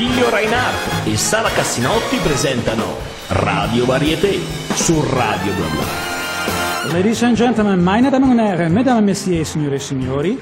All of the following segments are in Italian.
Attilio Reinhardt e Sara Cassinotti presentano Radio Varieté su Radio Bla Bla. Ladies and gentlemen, meine Damen und Herren, mesdames messieurs, signore e signori,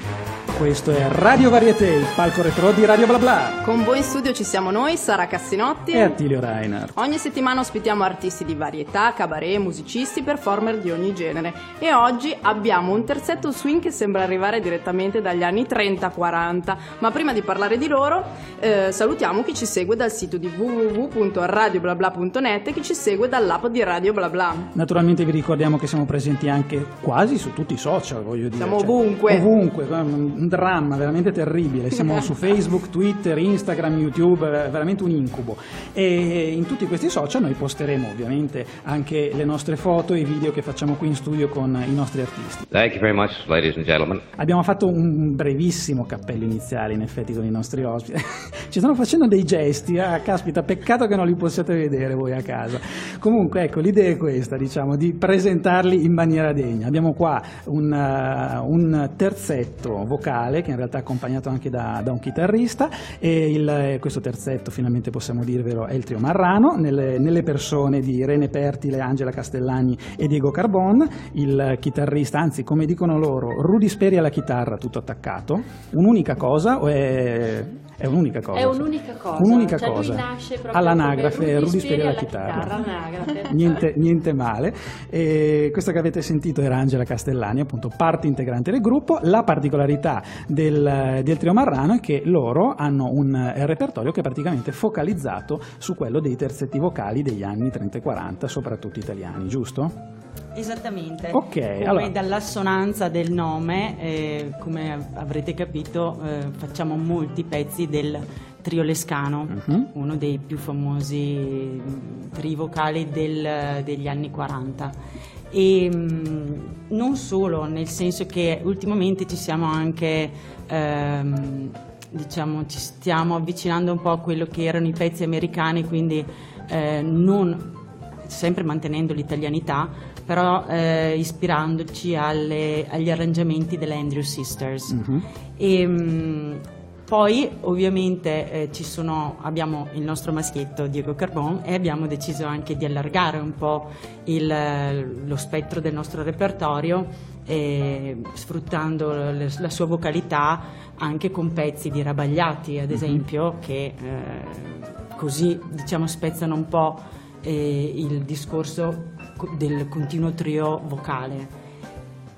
questo è Radio Varieté, il palco retro di Radio Bla Bla Con voi in studio ci siamo noi, Sara Cassinotti. e Attilio Reinhardt. Ogni settimana ospitiamo artisti di varietà, cabaret, musicisti, performer di ogni genere. E oggi abbiamo un terzetto swing che sembra arrivare direttamente dagli anni 30-40. Ma prima di parlare di loro, eh, salutiamo chi ci segue dal sito di www.radioblabla.net e chi ci segue dall'app di Radio Bla Bla. Naturalmente vi ricordiamo che siamo presenti anche quasi su tutti i social, voglio dire. Siamo ovunque. Ovunque, un dramma veramente terribile. Siamo su Facebook, Twitter, Instagram, YouTube, è veramente un incubo. E in tutti questi social noi posteremo ovviamente anche le nostre foto e i video che facciamo qui in studio con i nostri artisti. Thank you very much, ladies and gentlemen. Abbiamo fatto un brevissimo cappello iniziale in effetti con i nostri ospiti. Ci stanno facendo dei gesti, ah caspita, peccato che non li possiate vedere voi a casa. Comunque ecco, l'idea è questa, diciamo, di presentarli in maniera degna. Abbiamo qua un, uh, un terzetto vocale che in realtà è accompagnato anche da, da un chitarrista e il, questo terzetto finalmente possiamo dirvelo è il trio Marrano nelle, nelle persone di Irene Pertile, Angela Castellani e Diego Carbon, il chitarrista, anzi come dicono loro, Rudy Speri alla chitarra tutto attaccato, un'unica cosa è... È un'unica cosa. È un'unica cosa. Un'unica Cioè, lui cosa. nasce proprio All'anagrafe, Rudy alla alla chitarra. chitarra, niente, niente male. E questa che avete sentito era Angela Castellani, appunto parte integrante del gruppo. La particolarità del, del trio Marrano è che loro hanno un repertorio che è praticamente focalizzato su quello dei terzetti vocali degli anni 30 e 40, soprattutto italiani, giusto? Esattamente. Ok, come allora- dall'assonanza del nome, eh, come avrete capito, eh, facciamo molti pezzi del trio Lescano, Mhm. uno dei più famosi mh, tri vocali del- degli anni 40. E mh, non solo, nel senso che ultimamente ci siamo anche ehm, diciamo ci stiamo avvicinando un po' a quello che erano i pezzi americani, quindi eh, non sempre mantenendo l'italianità, però eh, ispirandoci alle- agli arrangiamenti delle Andrew Sisters. Mhm. E, mh, poi ovviamente eh, ci sono, abbiamo il nostro maschietto Diego Carbon e abbiamo deciso anche di allargare un po' il- lo spettro del nostro repertorio eh, sfruttando le- la sua vocalità anche con pezzi di Rabagliati ad esempio che eh, così diciamo spezzano un po' eh, il discorso co- del continuo trio vocale.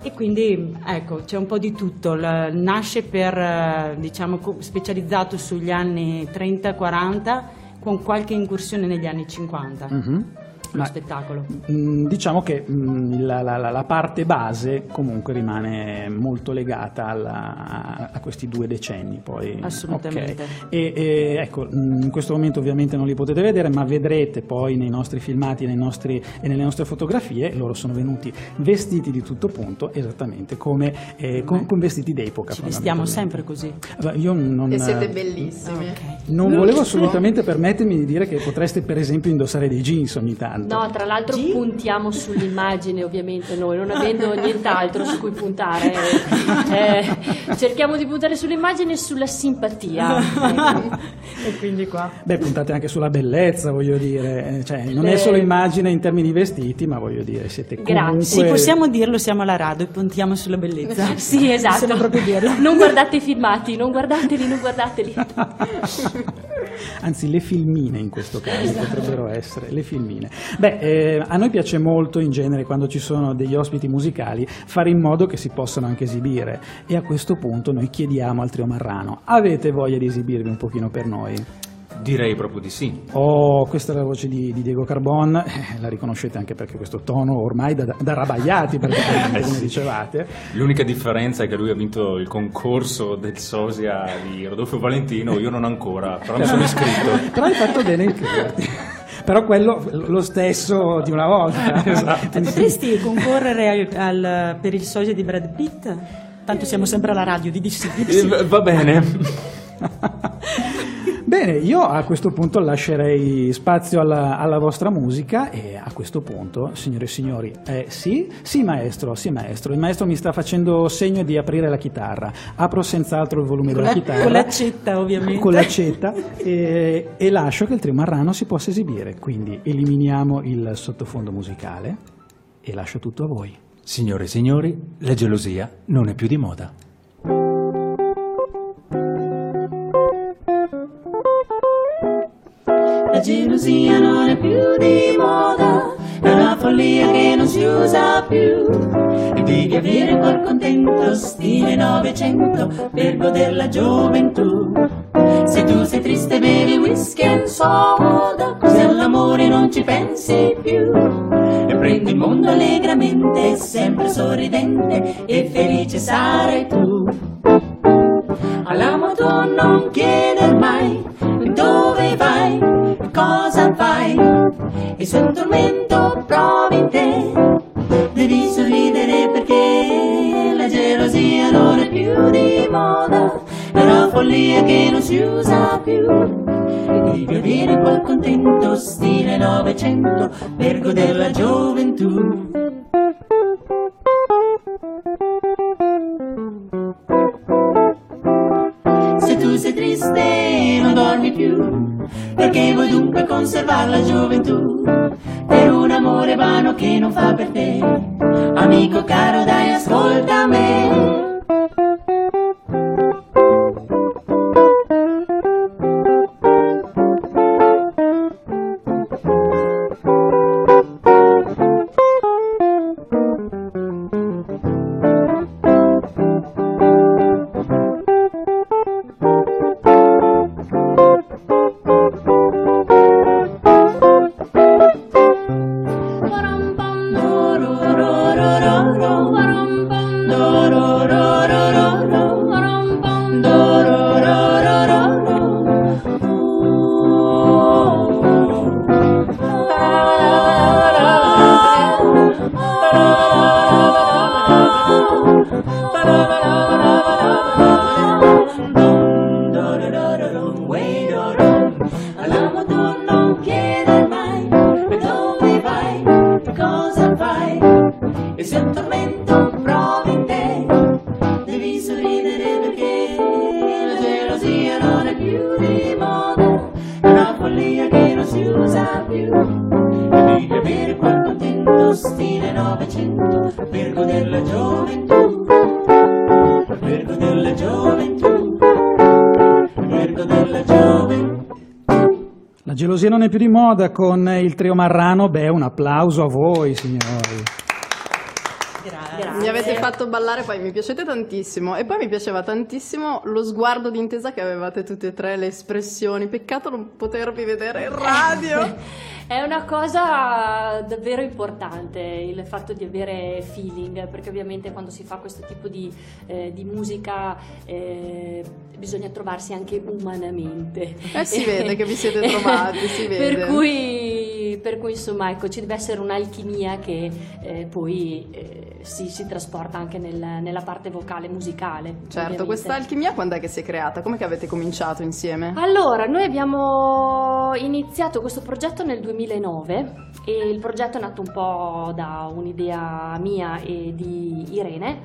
E quindi ecco, c'è un po' di tutto. Nasce per, eh, diciamo, specializzato sugli anni 30-40 con qualche incursione negli anni 50. Mhm. Lo Ma- spettacolo. Mm, Diciamo che mm, la, la- la- parte base comunque rimane molto legata alla- a questi due decenni poi. Assolutamente. Ok. E, e, ecco, mm, in questo momento ovviamente non li potete vedere, ma vedrete poi nei nostri filmati nei nostri- e nelle nostre fotografie, loro sono venuti vestiti di tutto punto, esattamente come eh, con, con vestiti d'epoca. Ci vestiamo sempre così. Io non, E siete eh, bellissimi. Ok. non volevo assolutamente permettermi di dire che potreste per esempio indossare dei jeans ogni tanto. No, tra l'altro puntiamo sull'immagine ovviamente noi, non avendo nient'altro su cui puntare. Eh, cerchiamo di puntare sull'immagine e sulla simpatia. e quindi qua. Beh, puntate anche sulla bellezza, voglio dire, eh, cioè, non è Eh. solo immagine in termini di vestiti, ma voglio dire, siete Grazie. comunque... Sì, possiamo dirlo, siamo alla radio e puntiamo sulla bellezza. Sì, esatto. Possiamo proprio dirlo. Non guardate i filmati, non guardateli, non guardateli. Anzi, le filmine in questo caso potrebbero essere, le filmine. Beh, eh, a noi piace molto in genere quando ci sono degli ospiti musicali fare in modo che si possano anche esibire e a questo punto noi chiediamo al trio Marrano, avete voglia di esibirvi un pochino per noi? Direi proprio di sì. Oh, questa è la voce di, di Diego Carbon, eh, la riconoscete anche perché questo tono ormai da, da rabaiati, Eh come sì. dicevate. L'unica differenza è che lui ha vinto il concorso del Sosia di Rodolfo Valentino, io non ancora, però mi sono iscritto. Però hai fatto bene a iscriverti. Però quello lo stesso di una volta. Esatto. Eh, Potresti concorrere al- al- per il sosia di Brad Pitt? Tanto siamo sempre alla radio, di sì. Eh, Va bene. Bene, io a questo punto lascerei spazio alla, alla vostra musica e a questo punto, signore e signori, eh, sì, sì maestro, sì maestro, il maestro mi sta facendo segno di aprire la chitarra, apro senz'altro il volume della la- chitarra. con l'accetta, ovviamente. Con l'accetta e, e lascio che il trio marrano si possa esibire, quindi eliminiamo il sottofondo musicale e lascio tutto a voi. Signore e signori, la gelosia non è più di moda. La gelosia non è più di moda, è una follia che non si usa più. E devi avere quel contento stile Novecento per godere la gioventù. Se tu sei triste bevi whisky e soda, così all'amore non ci pensi più. E prendi il mondo allegramente, sempre sorridente e felice sarai tu. All'amo tu non chieder mai e se un tormento provi in te, devi sorridere perché la gelosia non è più di moda, è una follia che non si usa più. Devi avere quel contento stile Novecento per godere la gioventù. Se tu sei triste non dormi più, perché vuoi dunque conservare la gioventù, per un amore vano che non fa per te. Amico caro dai ascolta me. Gelosia non è più di moda con il trio marrano, beh un applauso a voi signori. Mi avete fatto ballare, poi mi piacete tantissimo. E poi mi piaceva tantissimo lo sguardo di intesa che avevate tutte e tre, le espressioni. Peccato non potervi vedere in radio. È una cosa davvero importante il fatto di avere feeling, perché ovviamente quando si fa questo tipo di, eh, di musica eh, bisogna trovarsi anche umanamente. Eh, si vede che vi siete trovati, si vede. Per cui, per cui, insomma ecco, ci deve essere un'alchimia che eh, poi eh, si, si trasporta anche nel- nella parte vocale musicale. Certo, ovviamente. questa alchimia quando è che si è creata? Come che avete cominciato insieme? Allora, noi abbiamo iniziato questo progetto nel 2009 e il progetto è nato un po' da un'idea mia e di Irene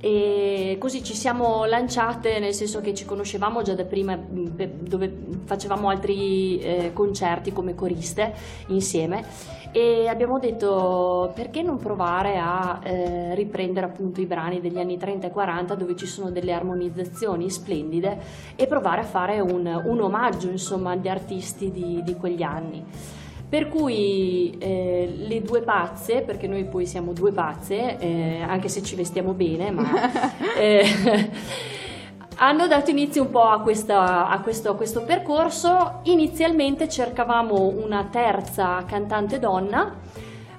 e così ci siamo lanciate nel senso che ci conoscevamo già da prima per- dove facevamo altri eh, concerti come coriste insieme e abbiamo detto perché non provare a eh, riprendere appunto i brani degli anni 30 e 40 dove ci sono delle armonizzazioni splendide e provare a fare un, un omaggio insomma agli artisti di, di quegli anni. Per cui eh, le due pazze, perché noi poi siamo due pazze, eh, anche se ci vestiamo bene, ma eh, hanno dato inizio un po' a, questa- a questo, a questo percorso. Inizialmente cercavamo una terza cantante donna,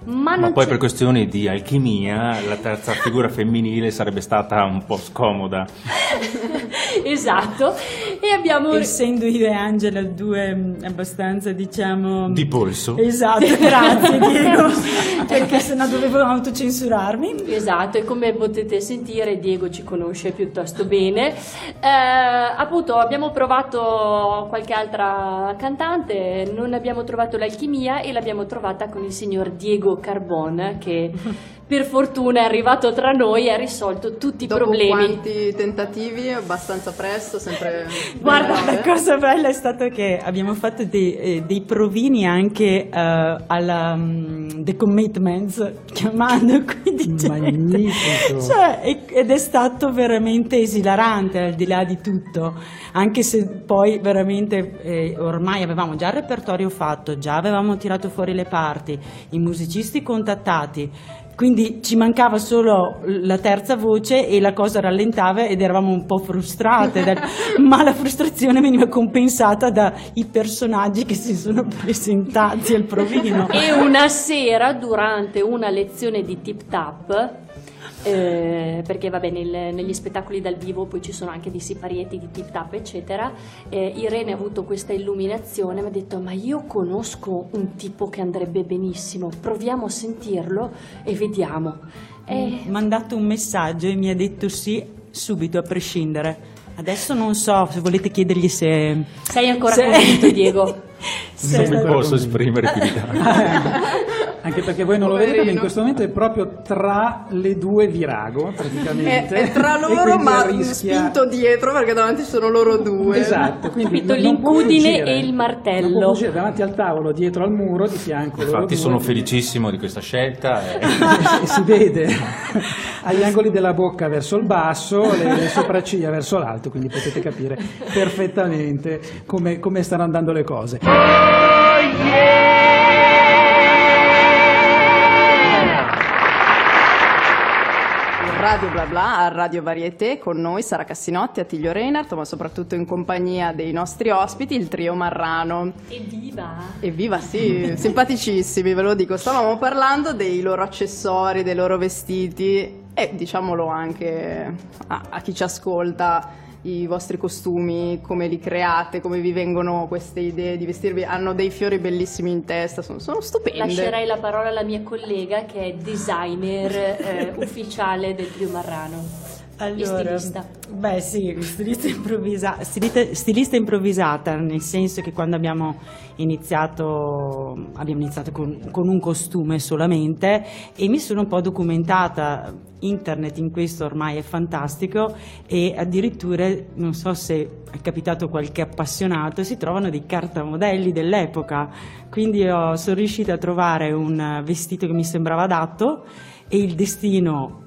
ma, Ma poi c'è- per questioni di alchimia la terza figura femminile sarebbe stata un po' scomoda. esatto E abbiamo... Essendo io e Angela due mh, abbastanza, diciamo... Di polso. Esatto, grazie Diego, perché sennò dovevo autocensurarmi. Esatto, e come potete sentire Diego ci conosce piuttosto bene. Eh, appunto abbiamo provato qualche altra cantante, non abbiamo trovato l'alchimia e l'abbiamo trovata con il signor Diego Carbon che per fortuna è arrivato tra noi e ha risolto tutti i Dopo problemi. quanti tentativi, abbastanza presto, sempre... Guarda, la cosa bella è stato che abbiamo fatto dei, eh, dei provini anche eh, alla mm, The Commitments, chiamando quindi. Magnifico. Cioè, ed è stato veramente esilarante al di là di tutto, anche se poi veramente eh, ormai avevamo già il repertorio fatto, già avevamo tirato fuori le parti, i musicisti contattati. Quindi ci mancava solo la terza voce e la cosa rallentava ed eravamo un po' frustrate, dal- ma la frustrazione veniva compensata dai personaggi che si sono presentati al provino. E una sera, durante una lezione di tip tap, eh, perché vabbè nel- negli spettacoli dal vivo poi ci sono anche dei siparietti di tip tap eccetera, eh, Irene ha avuto questa illuminazione mi ha detto ma io conosco un tipo che andrebbe benissimo, proviamo a sentirlo e vediamo. E Mi ha mandato un messaggio e mi ha detto sì subito a prescindere. Adesso non so se volete chiedergli se... sei ancora se- convinto Diego? Non mi posso esprimere più di tanto. Anche perché voi non lo vedete, ma in Poverino. questo momento è proprio tra le due virago, È, praticamente. è tra E loro, ma rischia- spinto dietro perché davanti sono loro due. Esatto, quindi Capito, l'incudine e il martello. Non può fuggire davanti al tavolo, dietro al muro, di fianco. loro Infatti due. sono felicissimo di questa scelta. e- e si vede agli angoli della bocca verso il basso, le, le sopracciglia verso l'alto, quindi potete capire perfettamente come, come stanno andando le cose. Il Radio Bla Bla a Radio Varieté con noi Sara Cassinotti, Attilio Reinhardt, ma soprattutto in compagnia dei nostri ospiti, il trio Marrano. Evviva! Evviva, sì, simpaticissimi, ve lo dico. Stavamo parlando dei loro accessori, dei loro vestiti e diciamolo anche a, a chi ci ascolta, i vostri costumi, come li create, come vi vengono queste idee di vestirvi. Hanno dei fiori bellissimi in testa, sono, sono stupende. Lascerei la parola alla mia collega che è designer eh, ufficiale del trio Marrano. E stilista. Beh sì, stilista, improvvisa- stilista, stilista improvvisata, nel senso che quando abbiamo iniziato, abbiamo iniziato con, con un costume solamente e mi sono un po' documentata, internet in questo ormai è fantastico e addirittura, non so se è capitato qualche appassionato, si trovano dei cartamodelli dell'epoca, quindi ho- sono riuscita a trovare un vestito che mi sembrava adatto e il destino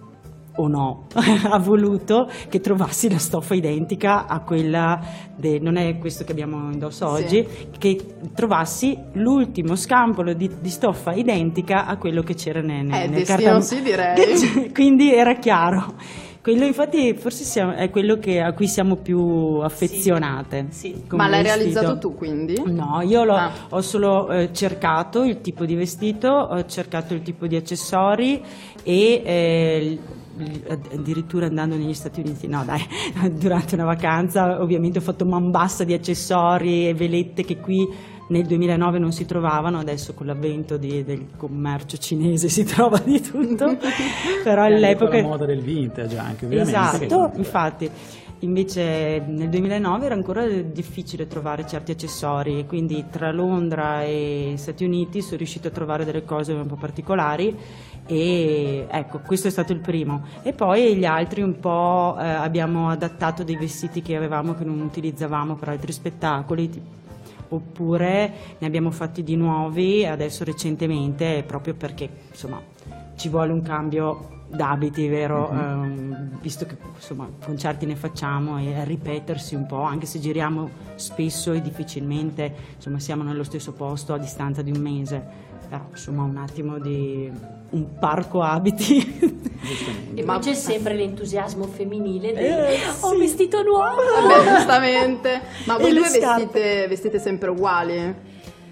o no, ha voluto che trovassi la stoffa identica a quella, de- non è questo che abbiamo indosso Sì. oggi, che trovassi l'ultimo scampolo di, di stoffa identica a quello che c'era nel, Eh, nel cartam- sì, direi. Quindi era chiaro. Quello infatti forse siamo- è quello che- a cui siamo più affezionate. Sì. come Ma l'hai vestito. realizzato tu quindi? No, io l'ho- Ah. ho solo eh, cercato il tipo di vestito, ho cercato il tipo di accessori e eh, addirittura andando negli Stati Uniti, no dai, durante una vacanza ovviamente ho fatto man bassa di accessori e velette che qui nel 2009 non si trovavano, adesso con l'avvento di- del commercio cinese si trova di tutto, però all'epoca... la moda del vintage anche, ovviamente. Esatto, infatti. Invece nel 2009 era ancora difficile trovare certi accessori, quindi tra Londra e Stati Uniti sono riuscito a trovare delle cose un po' particolari e ecco, questo è stato il primo. E poi gli altri un po' eh, abbiamo adattato dei vestiti che avevamo che non utilizzavamo per altri spettacoli, oppure ne abbiamo fatti di nuovi adesso recentemente proprio perché insomma ci vuole un cambio d'abiti, vero? Ehm, visto che insomma concerti ne facciamo e ripetersi un po', anche se giriamo spesso e difficilmente insomma siamo nello stesso posto a distanza di un mese. Però insomma un attimo di un parco abiti. E Ma- poi c'è sempre l'entusiasmo femminile del Eh, ho sì. vestito nuovo. Vabbè, giustamente. Ma voi due vestite, vestite sempre uguali?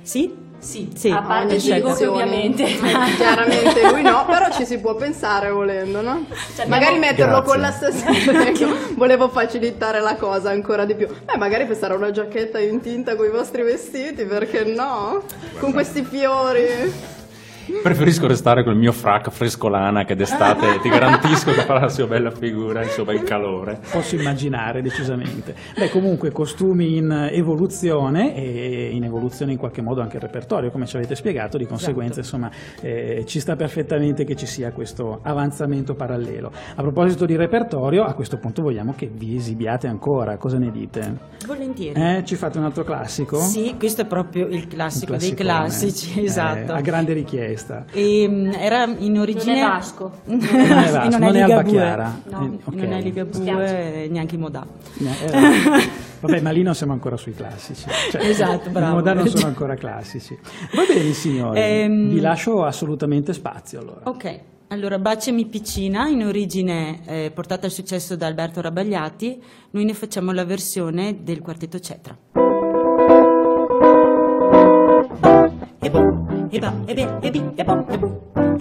sì, Sì, sì. A parte ogni Gigo, che sezione. ovviamente. Chiaramente lui no, però ci si può pensare volendo, no? Cioè, magari abbiamo- metterlo Grazie. con la stessa. ecco, volevo facilitare la cosa ancora di più. Beh, magari sarà una giacchetta in tinta con i vostri vestiti, perché no? Con questi fiori. Preferisco restare col mio frac frescolana che d'estate ti garantisco che farà la sua bella figura, il suo bel calore. Posso immaginare decisamente. Beh, comunque costumi in evoluzione e in evoluzione in qualche modo anche il repertorio, come ci avete spiegato, di conseguenza insomma eh, ci sta perfettamente che ci sia questo avanzamento parallelo. A proposito di repertorio, a questo punto vogliamo che vi esibiate ancora, cosa ne dite? Volentieri. Eh, ci fate un altro classico? Sì, questo è proprio il classico dei classici, Eh, esatto. a grande richiesta. E, mm, era in origine Non è Vasco. non è Vasco, non è. Alba Chiara. No, Eh, non è Ligabue Spiace. e neanche Modà. Eh, vabbè, ma lì non siamo ancora sui classici. Cioè, Esatto, bravo. I moderni sono ancora classici. Va bene, signori. Ehm, Vi lascio assolutamente spazio allora. Ok, allora Baciami Piccina, in origine eh, portata al successo da Alberto Rabagliati, noi ne facciamo la versione del quartetto Cetra. E bo, eba, ebe, ebi, ebo, ebu,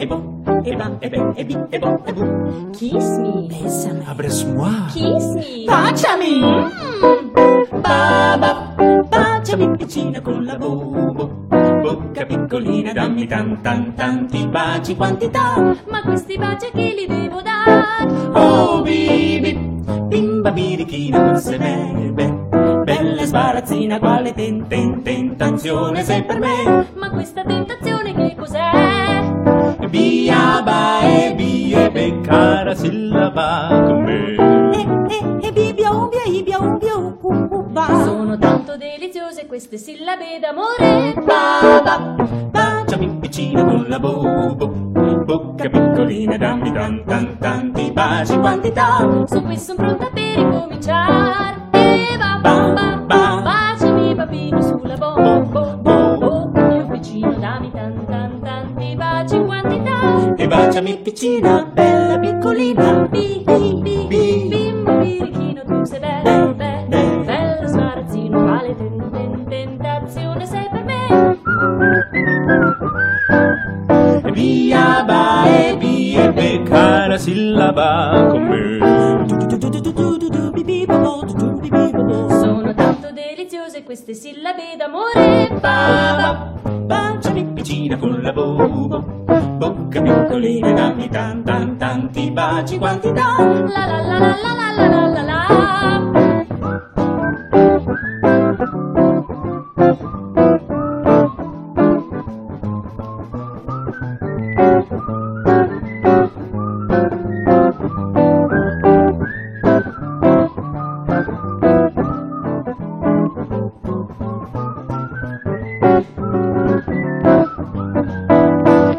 ebo, eba, ebe, ebi, ebo, ebu. Kiss me. Bésame. Abres-moi. Kiss me. Baciami. Mm. Baba, baciami piccina con la bobo. Bocca piccolina, dammi tan tan tanti baci quantità. Ma questi baci che li devo dare? Oh, bibi, bimba birichina non se merbe. Bella sbarazzina, quale ten, ten, tentazione sei per me. Ma questa tentazione che cos'è? Via ba e via be, cara sillaba con me. E, e, e bibia umbia, ibia umbia u, u, u, ba. Sono tanto deliziose queste sillabe d'amore. Baba, baciami piccina con la bobo. Bocca piccolina, dammi tan tan tanti baci quantità. Su qui sono pronta per Kami Pichina baci quantità. la la la la la la la la la.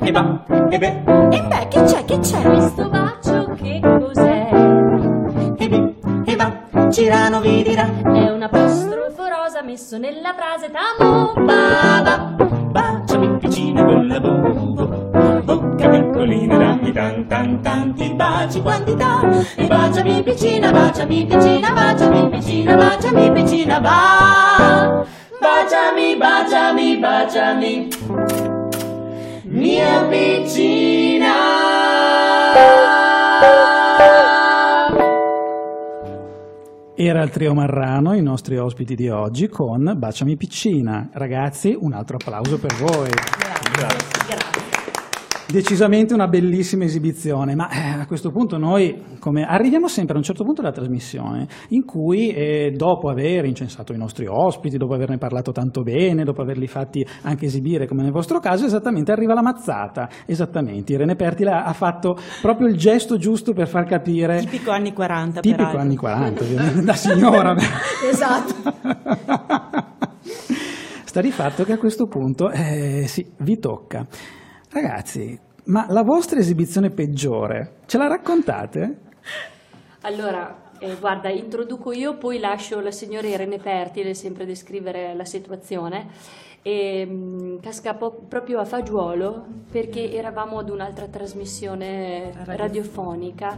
E va, e beh, e beh, che c'è, che c'è? Questo bacio Cirano vi dirà. È un apostrofo rosa messo nella frase t'amo. Baba, baciami piccina con la bobo. Bocca piccolina, dammi tan tan tanti baci quantità. E baciami piccina, baciami piccina, baciami piccina, baciami piccina, va. Baciami, baciami, baciami. Mia piccina. Era il trio Marrano, i nostri ospiti di oggi, con Baciami Piccina. Ragazzi, un altro applauso per voi. Decisamente una bellissima esibizione, ma eh, a questo punto noi come, arriviamo sempre a un certo punto della trasmissione in cui eh, dopo aver incensato i nostri ospiti, dopo averne parlato tanto bene, dopo averli fatti anche esibire come nel vostro caso, esattamente arriva la mazzata. Esattamente, Irene Pertila ha fatto proprio il gesto giusto per far capire Tipico anni 40, Tipico peraltro. anni 40, ovviamente, da signora. Esatto. Sta di fatto che a questo punto, eh, sì, vi tocca. Ragazzi, ma la vostra esibizione peggiore, ce la raccontate? Allora, eh, guarda, introduco io, poi lascio la signora Irene Pertile sempre descrivere la situazione. E, mh, casca po- proprio a fagiolo perché eravamo ad un'altra trasmissione radiofonica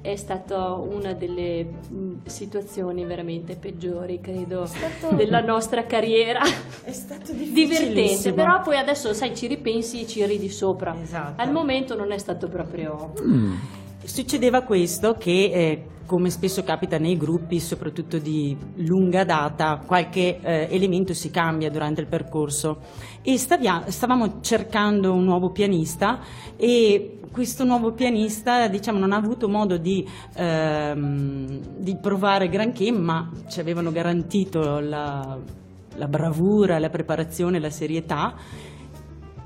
è stata una delle mh, situazioni veramente peggiori, credo, della nostra carriera. È stato Divertente, però poi adesso sai ci ripensi e ci ridi sopra. Esatto. Al momento non è stato proprio Succedeva questo che, eh, come spesso capita nei gruppi, soprattutto di lunga data, qualche eh, elemento si cambia durante il percorso. E stavia- stavamo cercando un nuovo pianista e questo nuovo pianista diciamo, non ha avuto modo di, ehm, di provare granché, ma ci avevano garantito la, la bravura, la preparazione, la serietà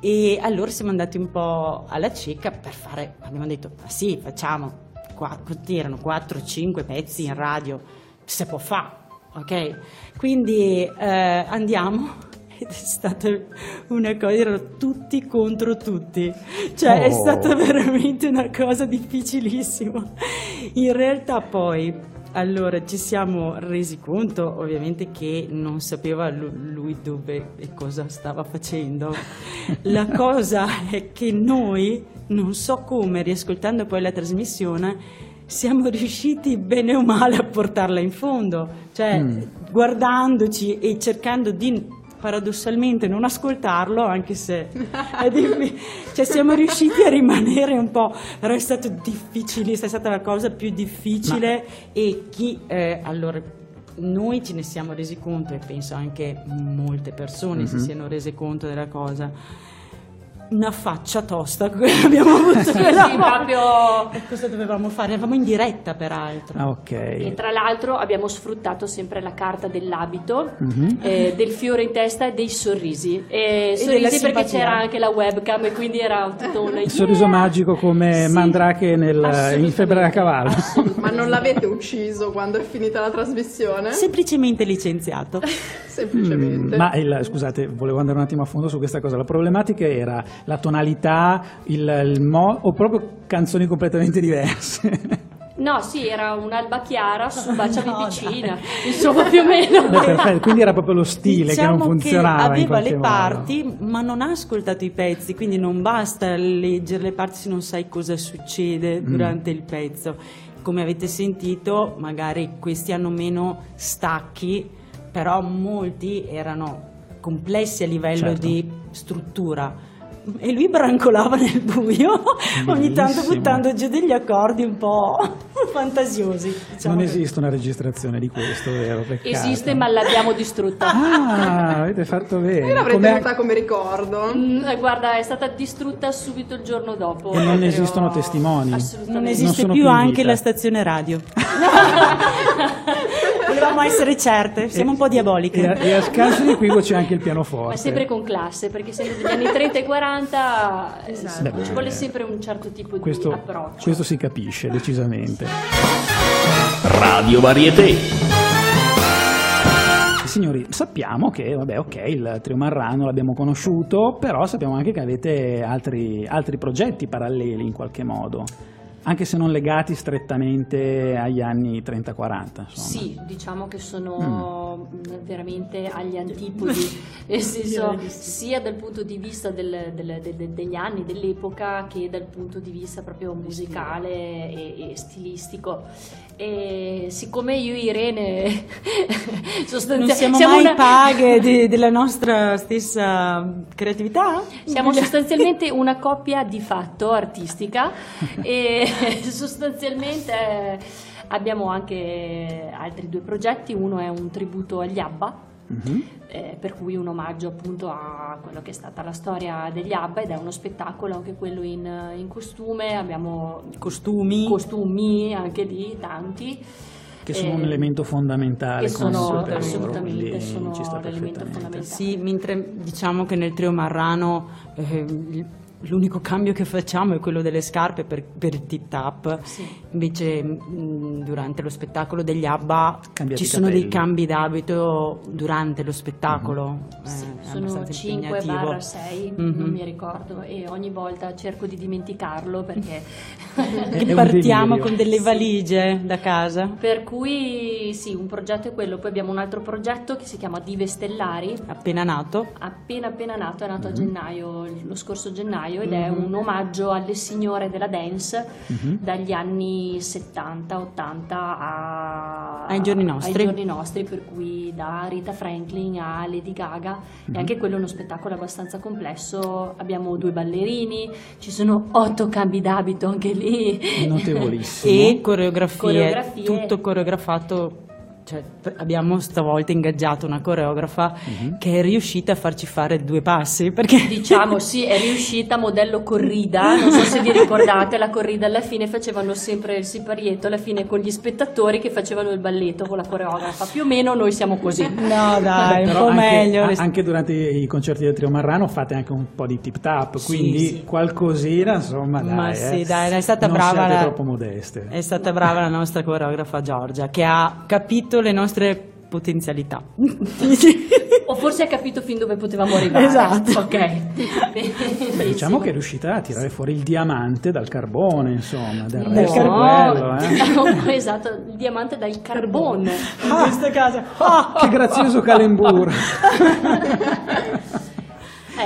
e allora siamo andati un po' alla cieca per fare, abbiamo detto, ma sì, facciamo, qua, quanti erano 4-5 pezzi in radio, se può fare, ok? Quindi eh, andiamo ed è stata una cosa, erano tutti contro tutti, cioè è Oh. stata veramente una cosa difficilissima. In realtà poi allora ci siamo resi conto ovviamente che non sapeva lu- lui dove e cosa stava facendo. La cosa è che noi, non so come, riascoltando poi la trasmissione, siamo riusciti bene o male a portarla in fondo, cioè guardandoci e cercando di paradossalmente non ascoltarlo anche se diffi- cioè siamo riusciti a rimanere un po' però è stato difficilissimo è stata la cosa più difficile e chi eh, allora noi ce ne siamo resi conto e penso anche molte persone si siano rese conto della cosa una faccia tosta che abbiamo avuto quella sì, proprio E cosa dovevamo fare? Eravamo in diretta peraltro Ah, ok. E tra l'altro abbiamo sfruttato sempre la carta dell'abito, Mhm. eh, del fiore in testa e dei sorrisi. E della sorrisi perché simpatia. c'era anche la webcam e quindi era tutto un Il sorriso magico come Sì, Mandrake nel, in. Febbre a cavallo. Ma non l'avete ucciso quando è finita la trasmissione? semplicemente licenziato Semplicemente. Mm, Ma il- scusate, volevo andare un attimo a fondo su questa cosa. La problematica era la tonalità, il, il mo- o proprio canzoni completamente diverse. No, sì, era un'alba chiara su Baciami Piccina, insomma più o meno. Beh, perfetto, quindi era proprio lo stile diciamo che non funzionava. in aveva le modo. parti ma non ha ascoltato i pezzi quindi non basta leggere le parti se non sai cosa succede Mm. durante il pezzo come avete sentito magari questi hanno meno stacchi però molti erano complessi a livello Certo. di struttura e lui brancolava nel buio ogni tanto Bellissimo. buttando giù degli accordi un po' fantasiosi diciamo Non che- esiste una registrazione di questo, vero? Peccato. Esiste ma l'abbiamo distrutta. Ah, avete fatto bene. Io l'avrei Come- tenuta come ricordo. Mm, guarda, è stata distrutta subito il giorno dopo. E non proprio- esistono testimoni? Assolutamente. non Non esiste sono più più anche la stazione radio volevamo essere certe siamo un po' diaboliche E a, e a scanso di equivoco c'è anche il Ma pianoforte. sempre con classe, perché essendo degli anni 30 e 40 eh, Beh, ci vuole sempre un certo tipo di questo, approccio. questo si capisce decisamente. Radio Varieté. Signori, sappiamo che, vabbè, ok, il trio Marrano l'abbiamo conosciuto, però sappiamo anche che avete altri, altri progetti paralleli in qualche modo, anche se non legati strettamente agli anni 30-40. Insomma. Sì, diciamo che Mm. sono mh, veramente agli antipodi, nel senso sia dal punto di vista del- del- del- del- degli anni, dell'epoca, che dal punto di vista proprio musicale e, e stilistico. E siccome io e Irene non sostanzialmente siamo, siamo mai una- paghe di- della nostra stessa creatività? Siamo sostanzialmente una coppia di fatto artistica e sostanzialmente eh, abbiamo anche altri due progetti, uno è un tributo agli ABBA, Mhm. eh, per cui un omaggio appunto a quello che è stata la storia degli ABBA ed è uno spettacolo anche quello in, in costume, abbiamo costumi costumi anche lì, tanti. Che sono Eh, un elemento fondamentale. che sono per loro, assolutamente quindi sono l'elemento fondamentale. Sì, mentre diciamo che nel trio Marrano eh, il- l'unico cambio che facciamo è quello delle scarpe per, per il tip tap, Sì. invece mh, durante lo spettacolo degli ABBA Cambiate ci sono dei capelli. cambi d'abito durante lo spettacolo, eh, Sì, sono abbastanza 5 impegnativo. barra 6, Mhm. non mi ricordo, e ogni volta cerco di dimenticarlo perché... E partiamo con delle valigie da casa. per cui sì, un progetto è quello, poi abbiamo un altro progetto che si chiama Dive Stellari, Appena nato, appena appena nato, è nato a gennaio, lo scorso gennaio, gennaio ed è un omaggio alle signore della dance Mhm. dagli anni 70-80 a- Ai giorni nostri. ai giorni nostri, per cui da Rita Franklin a Lady Gaga Mhm. e anche quello è uno spettacolo abbastanza complesso. Abbiamo due ballerini, ci sono otto cambi d'abito anche lì. Notevolissimo. e coreografie, Coreografie. tutto coreografato. Cioè, abbiamo stavolta ingaggiato una coreografa Mhm. che è riuscita a farci fare due passi perché Diciamo sì, è riuscita modello corrida, non so se vi ricordate, la corrida alla fine facevano sempre il siparietto, alla fine con gli spettatori che facevano il balletto con la coreografa, più o meno noi siamo così. no dai, un po' anche, meglio. a- anche durante i concerti del Trio Marrano fate anche un po' di tip tap, Sì, quindi sì. qualcosina, insomma, dai. Ma eh. sì, dai, è stata non brava la- troppo modeste. È stata brava la nostra coreografa Giorgia che ha capito le nostre potenzialità. O forse ha capito fin dove potevamo arrivare. Esatto. Ok. Beh, diciamo che è riuscita a tirare fuori il diamante dal carbone, insomma, del Dal resto è quello, eh. esatto, il diamante dal carbone. In questo caso, Ah, che grazioso calembur!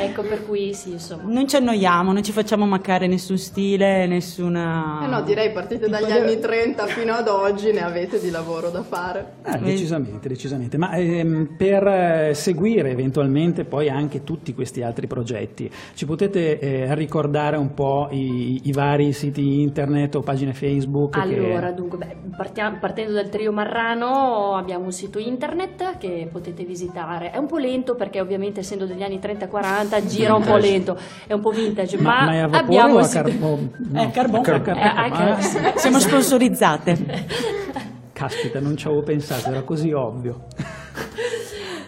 Ecco, per cui sì, insomma. non ci annoiamo, non ci facciamo mancare nessun stile, nessuna... Eh no, direi partite dagli anni 30 fino ad oggi ne avete di lavoro da fare. Eh, decisamente, decisamente. Ma ehm, per eh, seguire eventualmente poi anche tutti questi altri progetti, ci potete eh, ricordare un po' i, i vari siti internet o pagine Facebook? che- Allora, dunque, beh, partiamo- partendo dal trio Marrano abbiamo un sito internet che potete visitare. È un po' lento perché ovviamente essendo degli anni 30-40 gira un po' lento, è un po' vintage, ma, ma, ma è a vapore abbiamo o a il sito- carbone? Eh, carbone. A car- Eh, ah, Siamo sponsorizzate. Caspita, non ci avevo pensato, era così ovvio.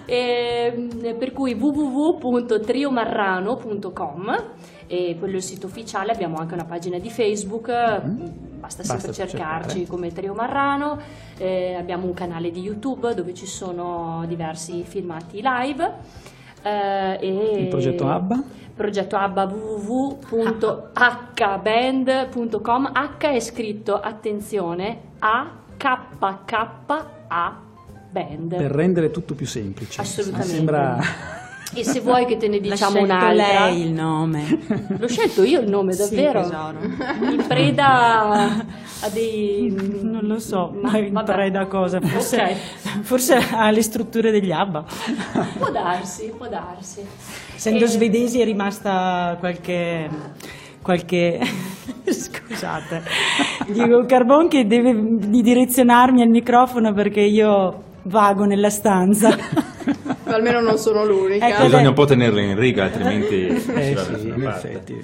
Ehm, per cui www.triomarrano.com e quello è il sito ufficiale, abbiamo anche una pagina di Facebook, basta sempre Mm-hmm. Basta cercarci cercare. come Trio Marrano, eh, abbiamo un canale di YouTube dove ci sono diversi filmati live. Eh, Il progetto ABBA? Progetto ABBA www.hband.com H è scritto, attenzione, A K K A band. Per rendere tutto più semplice. Assolutamente. Sembra... E se vuoi che te ne diciamo un'altra, lei il nome. l'ho scelto io il nome, Sì, davvero? tesoro. In preda a dei. Non lo so, Ma- in vabbè. preda a cosa? Forse, Ok. forse alle strutture degli ABBA. Può darsi, può darsi. Essendo E- svedesi è rimasta qualche... qualche... Scusate. Dico Carbon che deve di direzionarmi al microfono perché io vago nella stanza. Ma almeno non sono l'unica. Ecco, Bisogna un po' tenerla in riga, altrimenti si Eh sì, in effetti.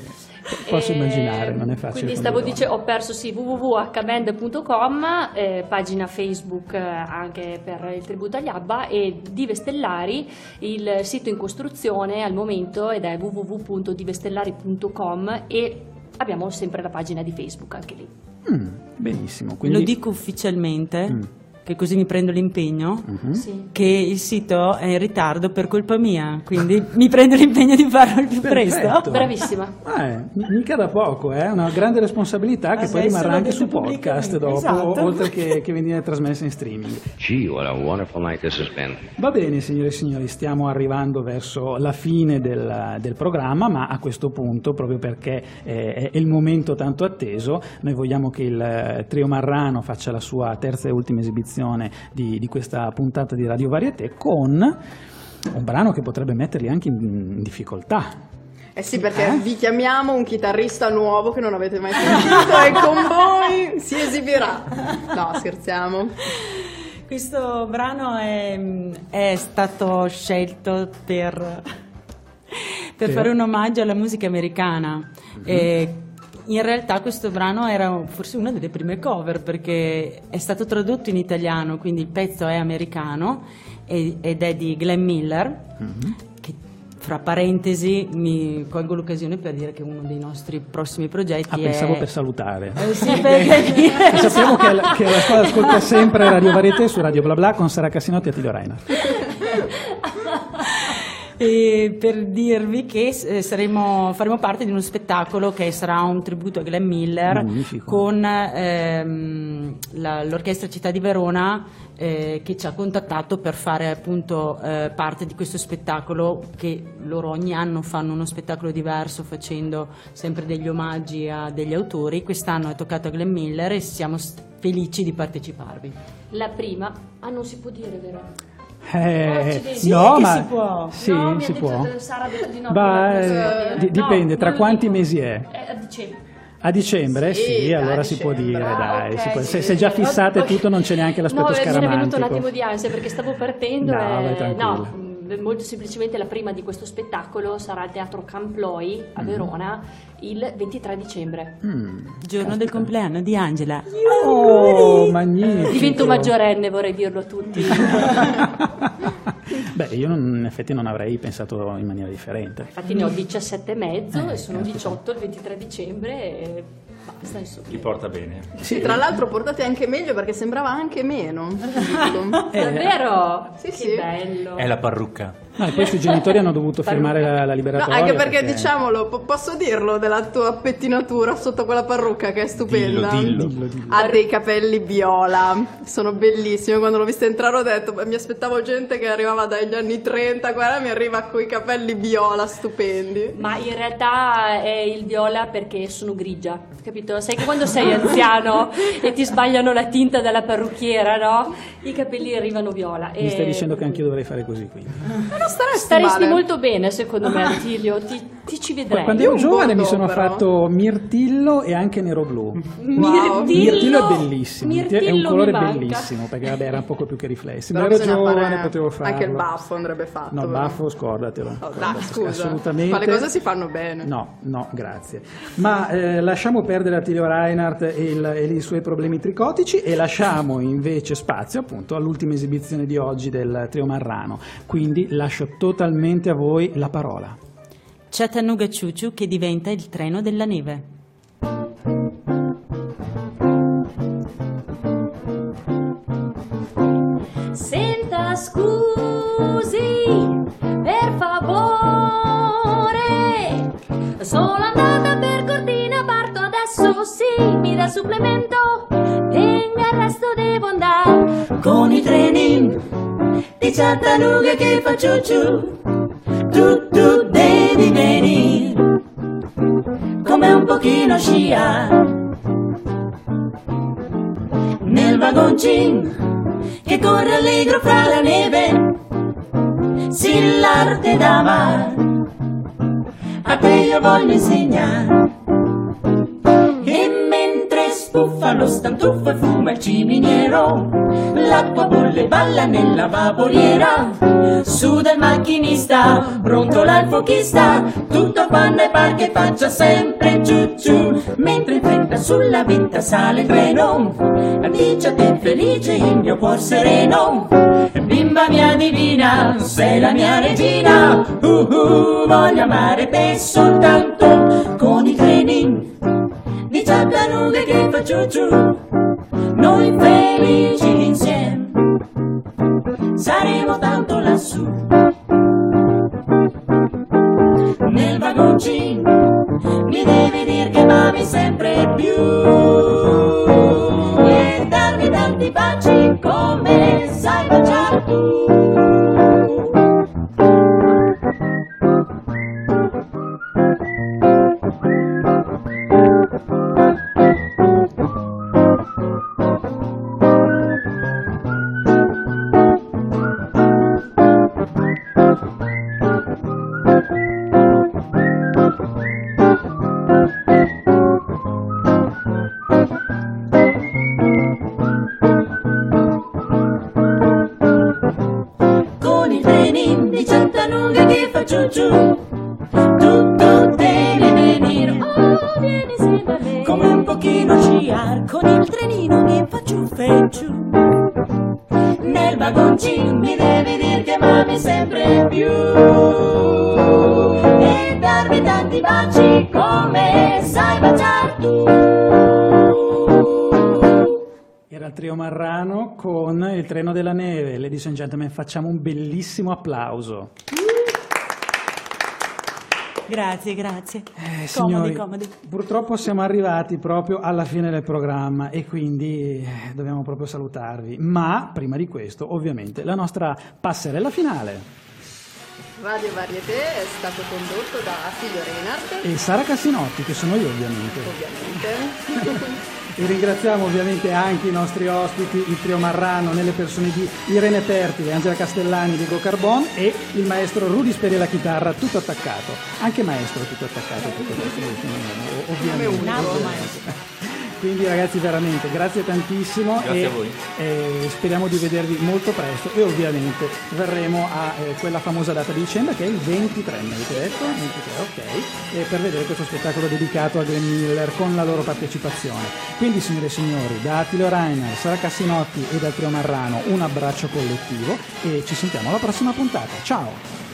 Posso E- immaginare, non è facile. Quindi stavo dicendo, ho perso sì, www.hband.com, eh, pagina Facebook eh, anche per il tributo agli ABBA e Dive Stellari, il sito in costruzione al momento ed è www.divestellari.com e abbiamo sempre la pagina di Facebook anche lì. Mm, benissimo. Quindi... Lo dico ufficialmente, Mm. Che così mi prendo l'impegno. Sì. che il sito è in ritardo per colpa mia, quindi mi prendo l'impegno di farlo il più Perfetto. presto. Bravissima. Eh, mi- mica da poco, è una grande responsabilità che poi rimarrà anche su podcast dopo, esatto. oltre che, che venire trasmessa in streaming. Gee, what a wonderful night this has been. Va bene, signore e signori, stiamo arrivando verso la fine del, del programma, ma a questo punto, proprio perché eh, è il momento tanto atteso, noi vogliamo che il eh, Trio Marrano faccia la sua terza e ultima esibizione di, di questa puntata di Radio Varieté con un brano che potrebbe metterli anche in, in difficoltà. Eh sì, perché vi chiamiamo un chitarrista nuovo che non avete mai sentito e con voi si esibirà. No, scherziamo. Questo brano è, è stato scelto per, per Per? fare un omaggio alla musica americana. E in realtà questo brano era forse una delle prime cover perché è stato tradotto in italiano, quindi il pezzo è americano ed è di Glenn Miller. Che, fra parentesi, mi colgo l'occasione per dire che uno dei nostri prossimi progetti Ah, è. pensavo per salutare. Eh, sì, perché- Sappiamo che, la- che la squadra ascolta sempre Radio Varieté su Radio Bla Bla con Sara Cassinotti e Attilio Reiner. E per dirvi che eh, saremo- faremo parte di uno spettacolo che sarà un tributo a Glenn Miller Magnifico. con ehm, la- l'Orchestra Città di Verona eh, che ci ha contattato per fare appunto eh, parte di questo spettacolo che loro ogni anno fanno uno spettacolo diverso facendo sempre degli omaggi a degli autori. Quest'anno è toccato a Glenn Miller e siamo felici di parteciparvi. La prima, ah non si può dire vero? Eh, Accidenti. Sì, no, ma si può. Sì, no, si può. Sara ha detto di no. Bah, eh, No, dipende, tra quanti dico. mesi è? È a dicembre. A dicembre? Sì, Sì, dai, allora si può dicembre. dire, Ah, dai. ok, si può- se, sì. se già fissate Ok. tutto non c'è neanche l'aspetto no, mi è venuto un scaramantico. attimo di ansia perché stavo partendo No, vai e tranquilla. no, molto semplicemente la prima di questo spettacolo sarà al Teatro Camploi a Verona il 23 dicembre. Mm. Giorno del compleanno di Angela. Oh, magnifico. Divento maggiorenne, vorrei dirlo a tutti. Beh, io non- in effetti non avrei pensato in maniera differente. Infatti ne ho 17 e mezzo Eh, e sono eh, 18 il 23 dicembre e basta insomma. Li porta bene. Sì, tra l'altro portate anche meglio perché sembrava anche meno. Davvero? Sì, che sì. bello. È la parrucca. No, e poi i suoi genitori hanno dovuto firmare la, la No, liberatoria. anche perché, diciamolo, po- posso dirlo della tua pettinatura sotto quella parrucca che è stupenda. Dillo, dillo. Dillo, dillo. Ha dei capelli viola, sono bellissimi. Quando l'ho vista entrare ho detto, "Beh, mi aspettavo gente che arrivava dagli anni 30, guarda mi arriva con i capelli viola, stupendi. Ma in realtà è il viola perché sono grigia, capito? Sai che quando sei anziano e ti sbagliano la tinta dalla parrucchiera, no? I capelli arrivano viola. Mi stai e- dicendo che anch'io dovrei fare così, quindi. Non staresti, Staresti male. molto bene, secondo me, Attilio. Ti, ti ci vedrei. Quando Io ero giovane mi sono però. fatto mirtillo e anche nero blu. Wow. Mirtillo è bellissimo, è un Mirtillo colore bellissimo perché vabbè era un poco più che riflessi. Però Ma ero giovane, fare- potevo farlo. Anche il baffo andrebbe fatto. No, il però. baffo scordatelo. Oh, Scordatelo, dai, scusa. Assolutamente. Ma le cose si fanno bene. No, no, grazie. Ma eh, lasciamo perdere Attilio Reinhardt e, il- e i suoi problemi tricotici e lasciamo invece spazio appunto all'ultima esibizione di oggi del Trio Marrano. Quindi lascio totalmente a voi la parola. Chattanooga Choo che diventa il treno della neve. Senta, scusi, per favore. Sono andata per Cortina, parto adesso, sì, mi dà supplemento. Venga, il resto devo andare. con i treni di Chattanooga che fa ciu ciu. Tu, tu devi venire come un pochino scia nel vagoncino che corre allegro fra la neve. Sì, l'arte d'amare a te io voglio insegnare. Lo stantuffo e fuma il ciminiero, l'acqua bolle e balla nella vaporiera. Suda il macchinista, brontola il fuochista, tutto panna e par che faccia sempre ciu ciu. Mentre in fretta sulla vetta sale il treno, te felice il mio cuor sereno. Bimba mia divina, sei la mia regina, uh uh, voglio amare te soltanto con i treni di Chattanooga che fa ciu ciu, noi felici insieme. Saremo tanto lassù. Nel vagoncino mi devi dire che m'ami sempre più. E darmi tanti baci come sai baciare Treno della Neve. Ladies and gentlemen, facciamo un bellissimo applauso. Grazie, grazie. Eh, comodi, signori, comodi. purtroppo siamo arrivati proprio alla fine del programma e quindi eh, dobbiamo proprio salutarvi. Ma prima di questo, ovviamente, la nostra passerella finale. Radio Varieté è stato condotto da Silvio Reinhardt, E Sara Cassinotti, che sono io ovviamente. ovviamente. E ringraziamo ovviamente anche i nostri ospiti, il trio Marrano, nelle persone di Irene Pertile, Angela Castellani, Diego Carbon e il maestro Rudy Speri alla chitarra, tutto attaccato. Anche maestro tutto attaccato, tutto attaccato, ovviamente. ovviamente. Quindi ragazzi veramente grazie tantissimo Grazie e a voi. eh, speriamo di vedervi molto presto e ovviamente verremo a eh, quella famosa data di dicembre che è il 23, mi avete detto? 23, ok, per vedere questo spettacolo dedicato a Glenn Miller con la loro partecipazione. Quindi signore e signori, da Attilio Rainer, Sara Cassinotti e dal Trio Marrano un abbraccio collettivo e ci sentiamo alla prossima puntata. Ciao!